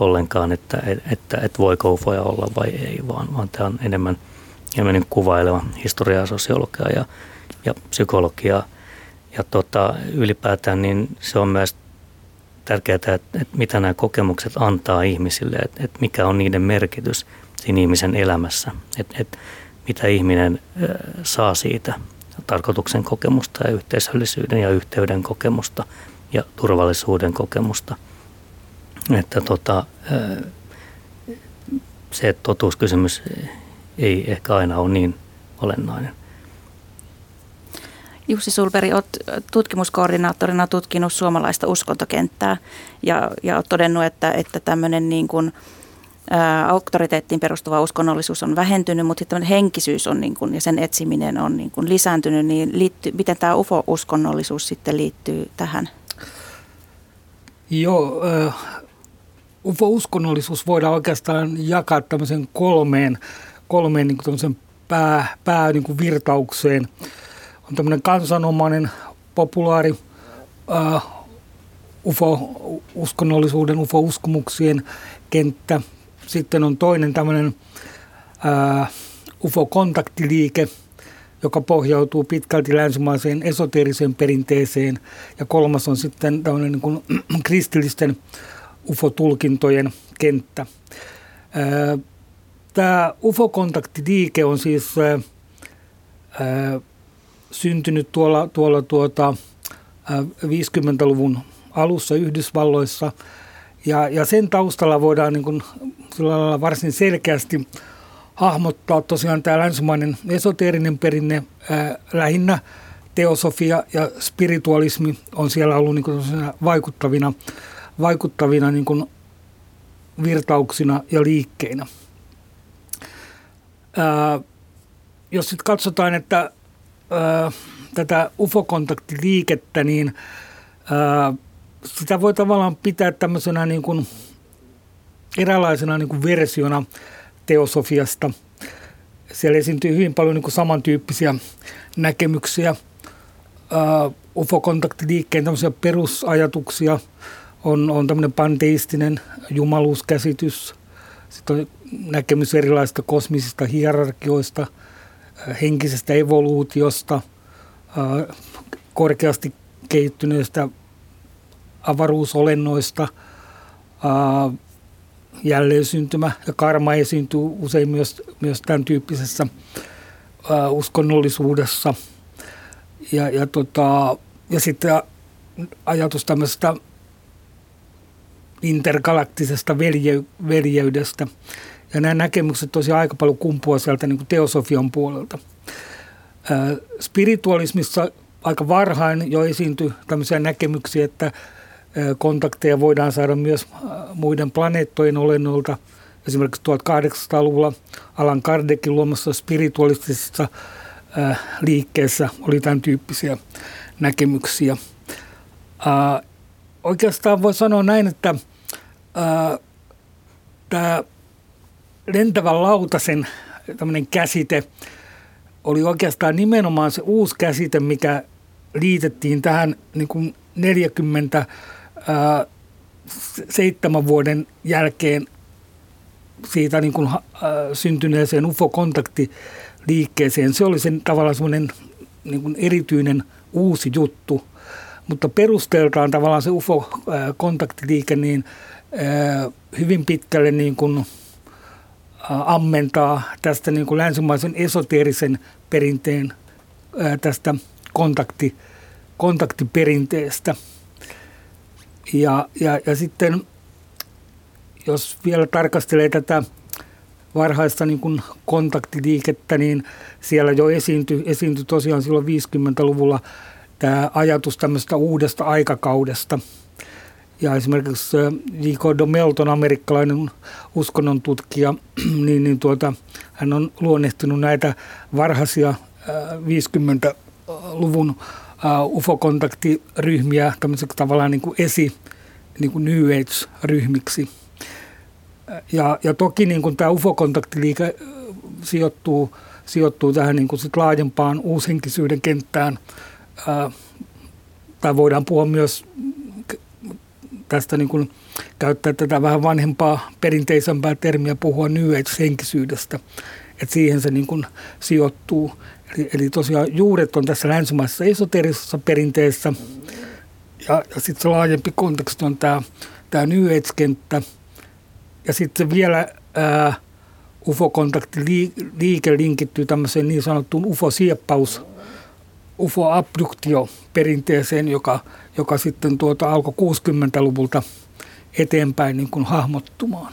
ollenkaan, että, että, että, että voiko ufoja olla vai ei, vaan, vaan tämä on enemmän, enemmän kuvaileva historiaa, sosiologia ja ja psykologiaa. Ja tota, ylipäätään niin se on myös tärkeää, että, että mitä nämä kokemukset antaa ihmisille, että, että mikä on niiden merkitys siinä ihmisen elämässä, että, että mitä ihminen saa siitä tarkoituksen kokemusta ja yhteisöllisyyden ja yhteyden kokemusta ja turvallisuuden kokemusta. Että tota, se että totuuskysymys ei ehkä aina ole niin olennainen. Jussi Sulberi, olet tutkimuskoordinaattorina tutkinut suomalaista uskontokenttää ja, ja olet todennut, että, että tämmöinen niin kuin, ä, auktoriteettiin perustuva uskonnollisuus on vähentynyt, mutta sitten henkisyys on niin kuin, ja sen etsiminen on niin kuin lisääntynyt. Niin liittyy, miten tämä UFO-uskonnollisuus sitten liittyy tähän? Joo, äh, UFO-uskonnollisuus voidaan oikeastaan jakaa tämmöisen kolmeen, kolmeen niin kuin pää, pää niin kuin virtaukseen on tämmöinen kansanomainen, populaari uh, UFO-uskonnollisuuden, UFO-uskomuksien kenttä. Sitten on toinen tämmöinen uh, UFO-kontaktiliike, joka pohjautuu pitkälti länsimaiseen esoteeriseen perinteeseen. Ja kolmas on sitten tämmöinen niin kuin, kristillisten UFO-tulkintojen kenttä. Tämä UFO-kontaktiliike on siis syntynyt tuolla, tuolla tuota, 50-luvun alussa Yhdysvalloissa. Ja, ja sen taustalla voidaan niin kuin sillä lailla varsin selkeästi hahmottaa tosiaan tämä länsimainen esoteerinen perinne ää, lähinnä teosofia ja spiritualismi on siellä ollut niin kuin vaikuttavina, vaikuttavina niin kuin virtauksina ja liikkeinä. Ää, jos sitten katsotaan, että ää, tätä ufokontaktiliikettä, niin ää, sitä voi tavallaan pitää tämmöisenä niin kuin eräänlaisena niin kuin versiona teosofiasta. Siellä esiintyy hyvin paljon niin kuin samantyyppisiä näkemyksiä, ää, ufokontaktiliikkeen perusajatuksia. On, on tämmöinen panteistinen jumaluuskäsitys, sitten on näkemys erilaisista kosmisista hierarkioista, henkisestä evoluutiosta, korkeasti kehittyneistä avaruusolennoista, jälleen syntymä ja karma esiintyy usein myös, myös tämän tyyppisessä uskonnollisuudessa. Ja, ja, tota, ja sitten ajatus tämmöisestä intergalaktisesta velje, veljeydestä. Ja nämä näkemykset tosiaan aika paljon kumpua sieltä niin kuin teosofian puolelta. Spiritualismissa aika varhain jo esiintyi tämmöisiä näkemyksiä, että kontakteja voidaan saada myös muiden planeettojen olennolta. Esimerkiksi 1800-luvulla Alan Kardekin luomassa spiritualistisessa liikkeessä oli tämän tyyppisiä näkemyksiä. Oikeastaan voi sanoa näin, että tämä lentävän lautasen tämmöinen käsite oli oikeastaan nimenomaan se uusi käsite, mikä liitettiin tähän niin kuin 40 seitsemän vuoden jälkeen siitä niin kuin, syntyneeseen UFO-kontaktiliikkeeseen. Se oli sen tavallaan semmoinen niin erityinen uusi juttu, mutta perusteeltaan tavallaan se UFO-kontaktiliike niin hyvin pitkälle niin kuin, ammentaa tästä niin kuin länsimaisen esoteerisen perinteen tästä kontakti, kontaktiperinteestä – ja, ja, ja sitten jos vielä tarkastelee tätä varhaista niin kuin kontaktiliikettä, niin siellä jo esiintyi, esiintyi tosiaan silloin 50-luvulla tämä ajatus tämmöistä uudesta aikakaudesta. Ja esimerkiksi J.K. Domelton, amerikkalainen uskonnon tutkija, niin, niin tuota, hän on luonnehtinut näitä varhaisia 50-luvun uh, UFO-kontaktiryhmiä tämmöiseksi tavallaan niin kuin esi, niin kuin New Age-ryhmiksi. Ja, ja toki niin kuin tämä UFO-kontaktiliike sijoittuu, sijoittuu tähän niin kuin sit laajempaan uushenkisyyden kenttään. Tai voidaan puhua myös tästä niin kuin käyttää tätä vähän vanhempaa, perinteisempää termiä puhua New Age-henkisyydestä. Että siihen se niin kuin sijoittuu. Eli, eli tosiaan juuret on tässä länsimaisessa esoterisessa perinteessä ja, ja sitten se laajempi konteksti on tämä, tämä New Age-kenttä. Ja sitten vielä ää, UFO-kontaktiliike linkittyy tämmöiseen niin sanottuun UFO-sieppaus, UFO-abduktio perinteeseen, joka, joka sitten tuota alkoi 60-luvulta eteenpäin niin kuin hahmottumaan.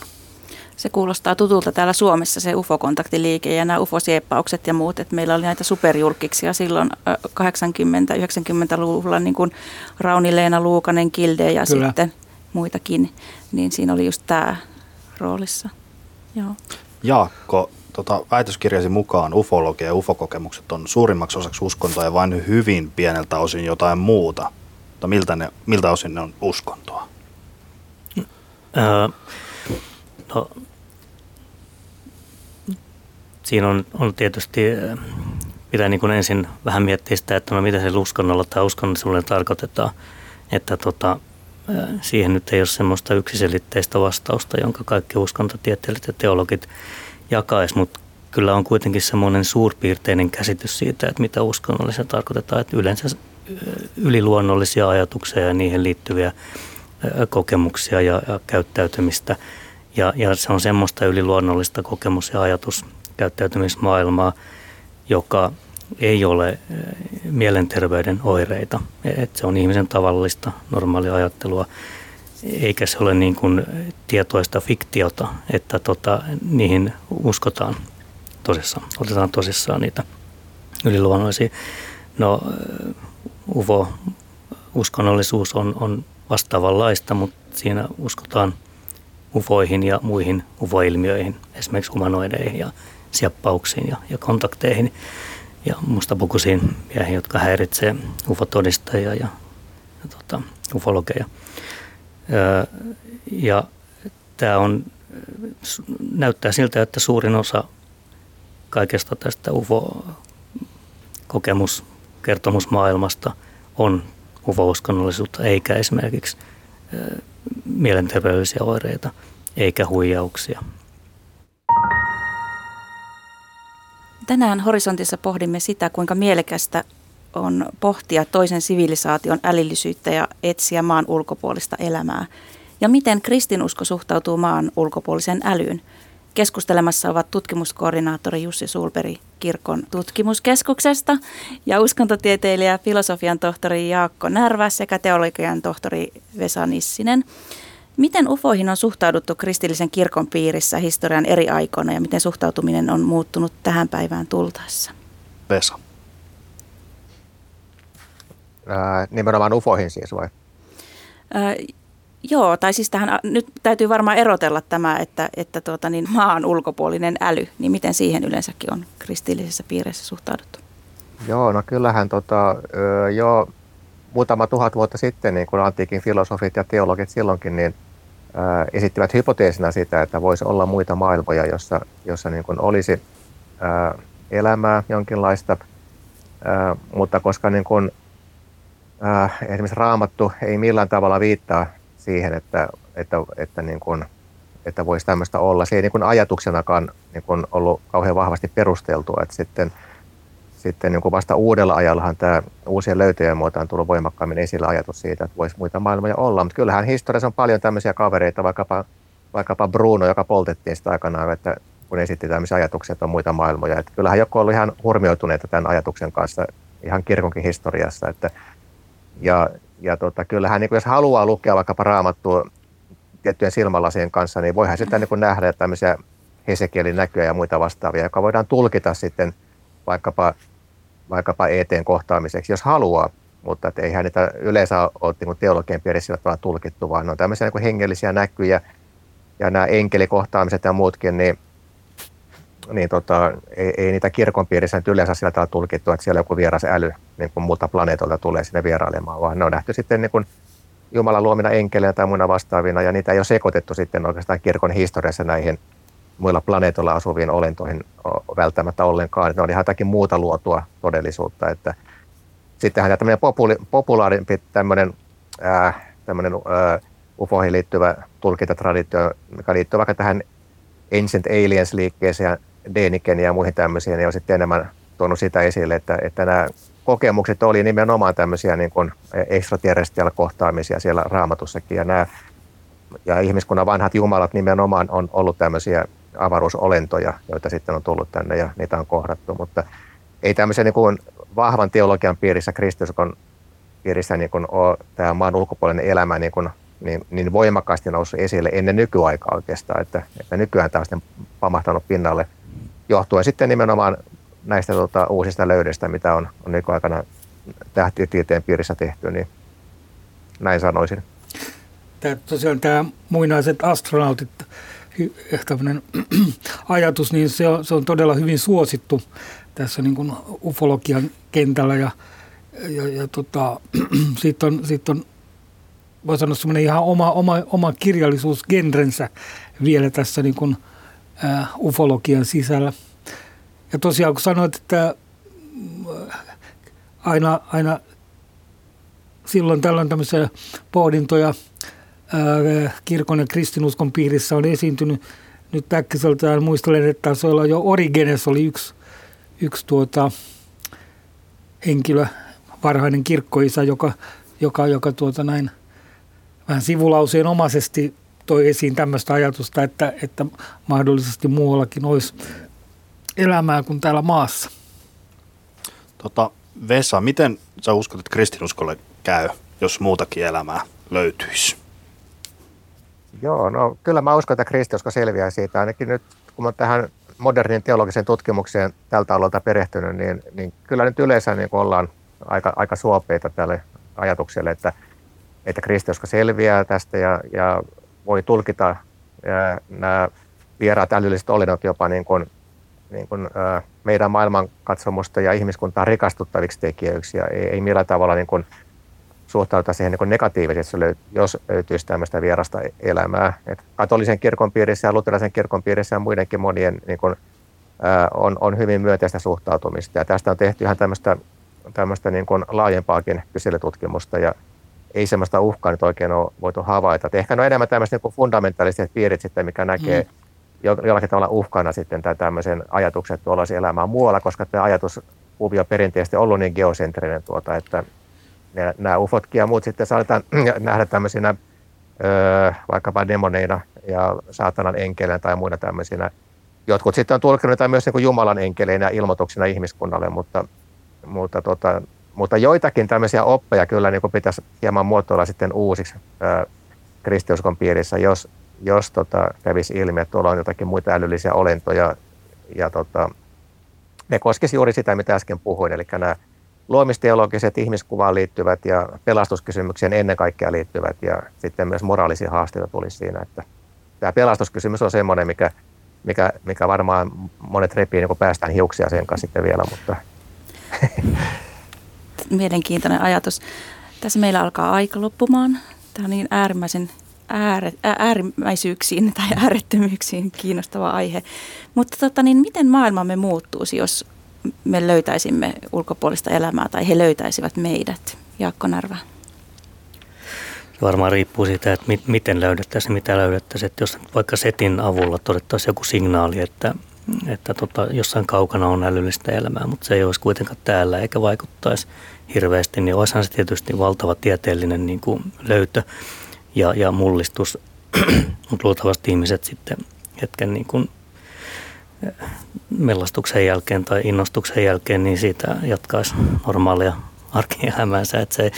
Se kuulostaa tutulta täällä Suomessa se UFO-kontaktiliike ja nämä UFO-sieppaukset ja muut. Että meillä oli näitä superjulkiksia silloin 80-90-luvulla, niin kuin Rauni-Leena Luukanen, Kilde ja Kyllä. sitten muitakin. Niin siinä oli just tämä roolissa. Joo. Jaakko, tota, väitöskirjasi mukaan ufologia ja ufokokemukset on suurimmaksi osaksi uskontoa ja vain hyvin pieneltä osin jotain muuta. Mutta miltä, ne, miltä osin ne on uskontoa? Öö, no, siinä on, on tietysti, pitää niin kuin ensin vähän miettiä sitä, että no mitä se uskonnolla tai uskonnollisuudella tarkoitetaan. Että tota, siihen nyt ei ole semmoista yksiselitteistä vastausta, jonka kaikki uskontotieteilijät ja teologit jakaisi, mutta kyllä on kuitenkin semmoinen suurpiirteinen käsitys siitä, että mitä uskonnollisella tarkoitetaan, että yleensä yliluonnollisia ajatuksia ja niihin liittyviä kokemuksia ja, ja käyttäytymistä. Ja, ja se on semmoista yliluonnollista kokemus- ja ajatuskäyttäytymismaailmaa, joka ei ole mielenterveyden oireita. Et se on ihmisen tavallista normaalia ajattelua, eikä se ole niin kuin tietoista fiktiota, että tota, niihin uskotaan tosissaan, otetaan tosissaan niitä yliluonnollisia. No eh, UFO-uskonnollisuus on, on vastaavanlaista, mutta siinä uskotaan ufoihin ja muihin ufoilmiöihin, esimerkiksi humanoideihin ja sieppauksiin ja, ja kontakteihin ja mustapukuisiin miehiin, jotka häiritsee ufotodistajia ja, ja tota, ufologeja. Ja, tämä on, näyttää siltä, että suurin osa kaikesta tästä ufo-kokemus, kertomusmaailmasta on ufo-uskonnollisuutta, eikä esimerkiksi mielenterveydellisiä oireita, eikä huijauksia. Tänään Horisontissa pohdimme sitä, kuinka mielekästä on pohtia toisen sivilisaation älyllisyyttä ja etsiä maan ulkopuolista elämää. Ja miten kristinusko suhtautuu maan ulkopuolisen älyyn. Keskustelemassa ovat tutkimuskoordinaattori Jussi Sulperi kirkon tutkimuskeskuksesta ja uskontotieteilijä filosofian tohtori Jaakko Närvä sekä teologian tohtori Vesa Nissinen. Miten ufoihin on suhtauduttu kristillisen kirkon piirissä historian eri aikoina ja miten suhtautuminen on muuttunut tähän päivään tultaessa? Vesa. Ää, nimenomaan ufoihin siis vai? Ää, joo, tai siis tähän, nyt täytyy varmaan erotella tämä, että, että tuota, niin maan ulkopuolinen äly, niin miten siihen yleensäkin on kristillisessä piirissä suhtauduttu? Joo, no kyllähän tota, jo muutama tuhat vuotta sitten, niin kun antiikin filosofit ja teologit silloinkin, niin ää, esittivät hypoteesina sitä, että voisi olla muita maailmoja, jossa, jossa niin kuin olisi ää, elämää jonkinlaista, ää, mutta koska niin kuin, ää, esimerkiksi raamattu ei millään tavalla viittaa siihen, että, että, että, niin kuin, että voisi tämmöistä olla. Se ei niin kuin ajatuksenakaan niin kuin ollut kauhean vahvasti perusteltua, että sitten – sitten niin kuin vasta uudella ajallahan tämä uusien löytöjen muuta on tullut voimakkaammin esillä ajatus siitä, että voisi muita maailmoja olla. Mutta kyllähän historiassa on paljon tämmöisiä kavereita, vaikkapa, vaikkapa Bruno, joka poltettiin sitä aikanaan, että kun esitti tämmöisiä ajatuksia, että on muita maailmoja. Että kyllähän joku ollut ihan hurmioituneita tämän ajatuksen kanssa ihan kirkonkin historiassa. Että, ja ja tota, kyllähän niin kuin jos haluaa lukea vaikkapa raamattua tiettyjen silmälasien kanssa, niin voihan sitä niin kuin nähdä tämmöisiä Hesekielin näkyjä ja muita vastaavia, joka voidaan tulkita sitten vaikkapa vaikkapa eteen kohtaamiseksi, jos haluaa, mutta että eihän niitä yleensä ole niin teologian piirissä sillä tulkittu, vaan ne on tämmöisiä niin hengellisiä näkyjä. Ja nämä enkelikohtaamiset ja muutkin, niin, niin tota, ei, ei, niitä kirkon piirissä nyt yleensä sillä tavalla tulkittu, että siellä joku vieras äly niin kuin muilta planeetolta tulee sinne vierailemaan, vaan ne on nähty sitten niin kuin Jumalan luomina enkeleinä tai muina vastaavina, ja niitä ei ole sekoitettu sitten oikeastaan kirkon historiassa näihin muilla planeetoilla asuviin olentoihin välttämättä ollenkaan. Ne on ihan jotakin muuta luotua todellisuutta. Että sittenhän tämmöinen populi, populaarimpi tämmöinen, ää, tämmöinen ää, UFOihin liittyvä tulkintatraditio, mikä liittyy vaikka tähän Ancient Aliens-liikkeeseen ja Deniken ja muihin tämmöisiin, niin on sitten enemmän tuonut sitä esille, että, että nämä kokemukset oli nimenomaan tämmöisiä niin kuin kohtaamisia siellä raamatussakin, ja nämä ja ihmiskunnan vanhat jumalat nimenomaan on ollut tämmöisiä avaruusolentoja, joita sitten on tullut tänne ja niitä on kohdattu, mutta ei tämmöisen niin kuin vahvan teologian piirissä, kristiuskon piirissä niin kuin ole tämä maan ulkopuolinen elämä niin, kuin, niin, niin voimakkaasti noussut esille ennen nykyaikaa oikeastaan, että, että nykyään tämä on sitten pamahtanut pinnalle johtuen sitten nimenomaan näistä tota, uusista löydöistä, mitä on, on nykyaikana tähtitieteen piirissä tehty, niin näin sanoisin. Tämä, tosiaan tämä muinaiset astronautit tämmöinen ajatus, niin se on, se on todella hyvin suosittu tässä niin kuin ufologian kentällä ja, ja, ja tota, siitä on, siitä on voi sanoa semmoinen ihan oma, oma, oma kirjallisuusgenrensä vielä tässä niin kuin, äh, ufologian sisällä. Ja tosiaan kun sanoit, että äh, aina, aina silloin tällöin tämmöisiä pohdintoja – kirkon ja kristinuskon piirissä on esiintynyt. Nyt äkkiseltään muistelen, että taisi olla jo Origenes oli yksi, yksi tuota, henkilö, varhainen kirkkoisa, joka, joka, joka tuota näin vähän sivulauseen omaisesti toi esiin tämmöistä ajatusta, että, että mahdollisesti muuallakin olisi elämää kuin täällä maassa. Tota, Vesa, miten sä uskot, että kristinuskolle käy, jos muutakin elämää löytyisi? Joo, no kyllä mä uskon, että kristiusko selviää siitä. Ainakin nyt, kun mä tähän modernin teologiseen tutkimukseen tältä alueelta perehtynyt, niin, niin kyllä nyt yleensä niin ollaan aika, aika suopeita tälle ajatukselle, että, että kristiusko selviää tästä ja, ja voi tulkita ja nämä vieraat älylliset olinnot jopa niin kuin, niin kuin, ä, meidän maailmankatsomusta ja ihmiskuntaa rikastuttaviksi tekijöiksi ja ei, ei millään tavalla niin kuin, suhtautua siihen niin negatiivisesti, jos löytyisi tämmöistä vierasta elämää. Et katolisen kirkon piirissä ja luterilaisen kirkon piirissä ja muidenkin monien niin kuin, ää, on, on hyvin myönteistä suhtautumista. Ja tästä on tehty ihan tämmöistä, tämmöistä niin laajempaakin kyselytutkimusta ja ei semmoista uhkaa nyt oikein ole voitu havaita. Et ehkä ne on enemmän tämmöiset niin fundamentaaliset piirit sitten, mikä näkee mm. jollakin tavalla uhkana sitten tämmöisen ajatuksen, että tuolla olisi elämää muualla, koska tämä ajatuskuvio on perinteisesti ollut niin geosentrinen, tuota, että nämä ufotkin ja muut sitten saadaan nähdä tämmöisinä öö, vaikkapa demoneina ja saatanan enkeleinä tai muina tämmöisinä. Jotkut sitten on tulkinut myös niin kuin Jumalan enkeleinä ja ilmoituksina ihmiskunnalle, mutta, mutta, tota, mutta joitakin tämmöisiä oppeja kyllä niin pitäisi hieman muotoilla sitten uusiksi öö, kristiuskon piirissä, jos, jos tota, kävisi ilmi, että tuolla on jotakin muita älyllisiä olentoja. Ja tota, ne koskisi juuri sitä, mitä äsken puhuin, eli nämä luomisteologiset ihmiskuvaan liittyvät ja pelastuskysymykseen ennen kaikkea liittyvät ja sitten myös moraalisia haasteita tulisi siinä. Että tämä pelastuskysymys on semmoinen, mikä, mikä, mikä varmaan monet repii niin päästään hiuksia sen kanssa sitten vielä, mutta... Mielenkiintoinen ajatus. Tässä meillä alkaa aika loppumaan. Tämä on niin äärimmäisen ääre, äärimmäisyyksiin tai äärettömyyksiin kiinnostava aihe. Mutta tota, niin miten maailmamme muuttuisi, jos me löytäisimme ulkopuolista elämää tai he löytäisivät meidät? Jaakko Narva. Se varmaan riippuu siitä, että miten löydettäisiin mitä löydettäisiin. Että jos vaikka setin avulla todettaisiin joku signaali, että, että tota, jossain kaukana on älyllistä elämää, mutta se ei olisi kuitenkaan täällä eikä vaikuttaisi hirveästi, niin olisihan se tietysti valtava tieteellinen niin kuin löytö ja, ja mullistus. mutta luultavasti ihmiset sitten hetken niin kuin mellastuksen jälkeen tai innostuksen jälkeen, niin siitä jatkaisi normaalia arkielämäänsä. Että se,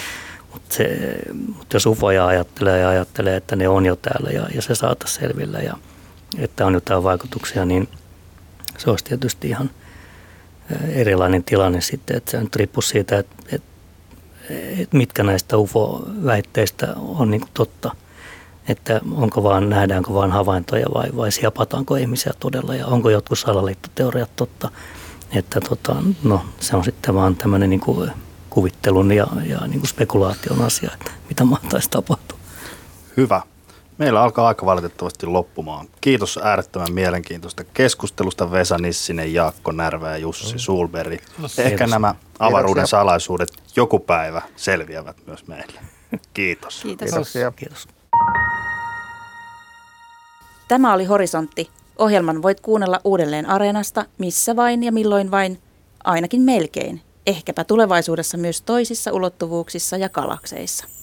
mutta, se, mutta jos ufoja ajattelee ja ajattelee, että ne on jo täällä ja, ja se saataisiin selville ja että on jotain vaikutuksia, niin se olisi tietysti ihan erilainen tilanne sitten, että se nyt riippuu siitä, että, että, että mitkä näistä UFO-väitteistä on niin totta – että onko vaan, nähdäänkö vain havaintoja vai, vai siapataanko ihmisiä todella ja onko jotkut salaliittoteoriat totta. Että tota, no, se on sitten vaan tämmöinen niin kuin kuvittelun ja, ja niin kuin spekulaation asia, että mitä mahtaisi tapahtua. Hyvä. Meillä alkaa aika valitettavasti loppumaan. Kiitos äärettömän mielenkiintoista keskustelusta Vesa Nissinen, Jaakko Närvä ja Jussi mm. Sulberi. Ehkä nämä avaruuden salaisuudet joku päivä selviävät myös meille. Kiitos. Kiitos. Kiitoksia. Kiitos. Tämä oli Horisontti. Ohjelman voit kuunnella uudelleen Areenasta, missä vain ja milloin vain, ainakin melkein. Ehkäpä tulevaisuudessa myös toisissa ulottuvuuksissa ja galakseissa.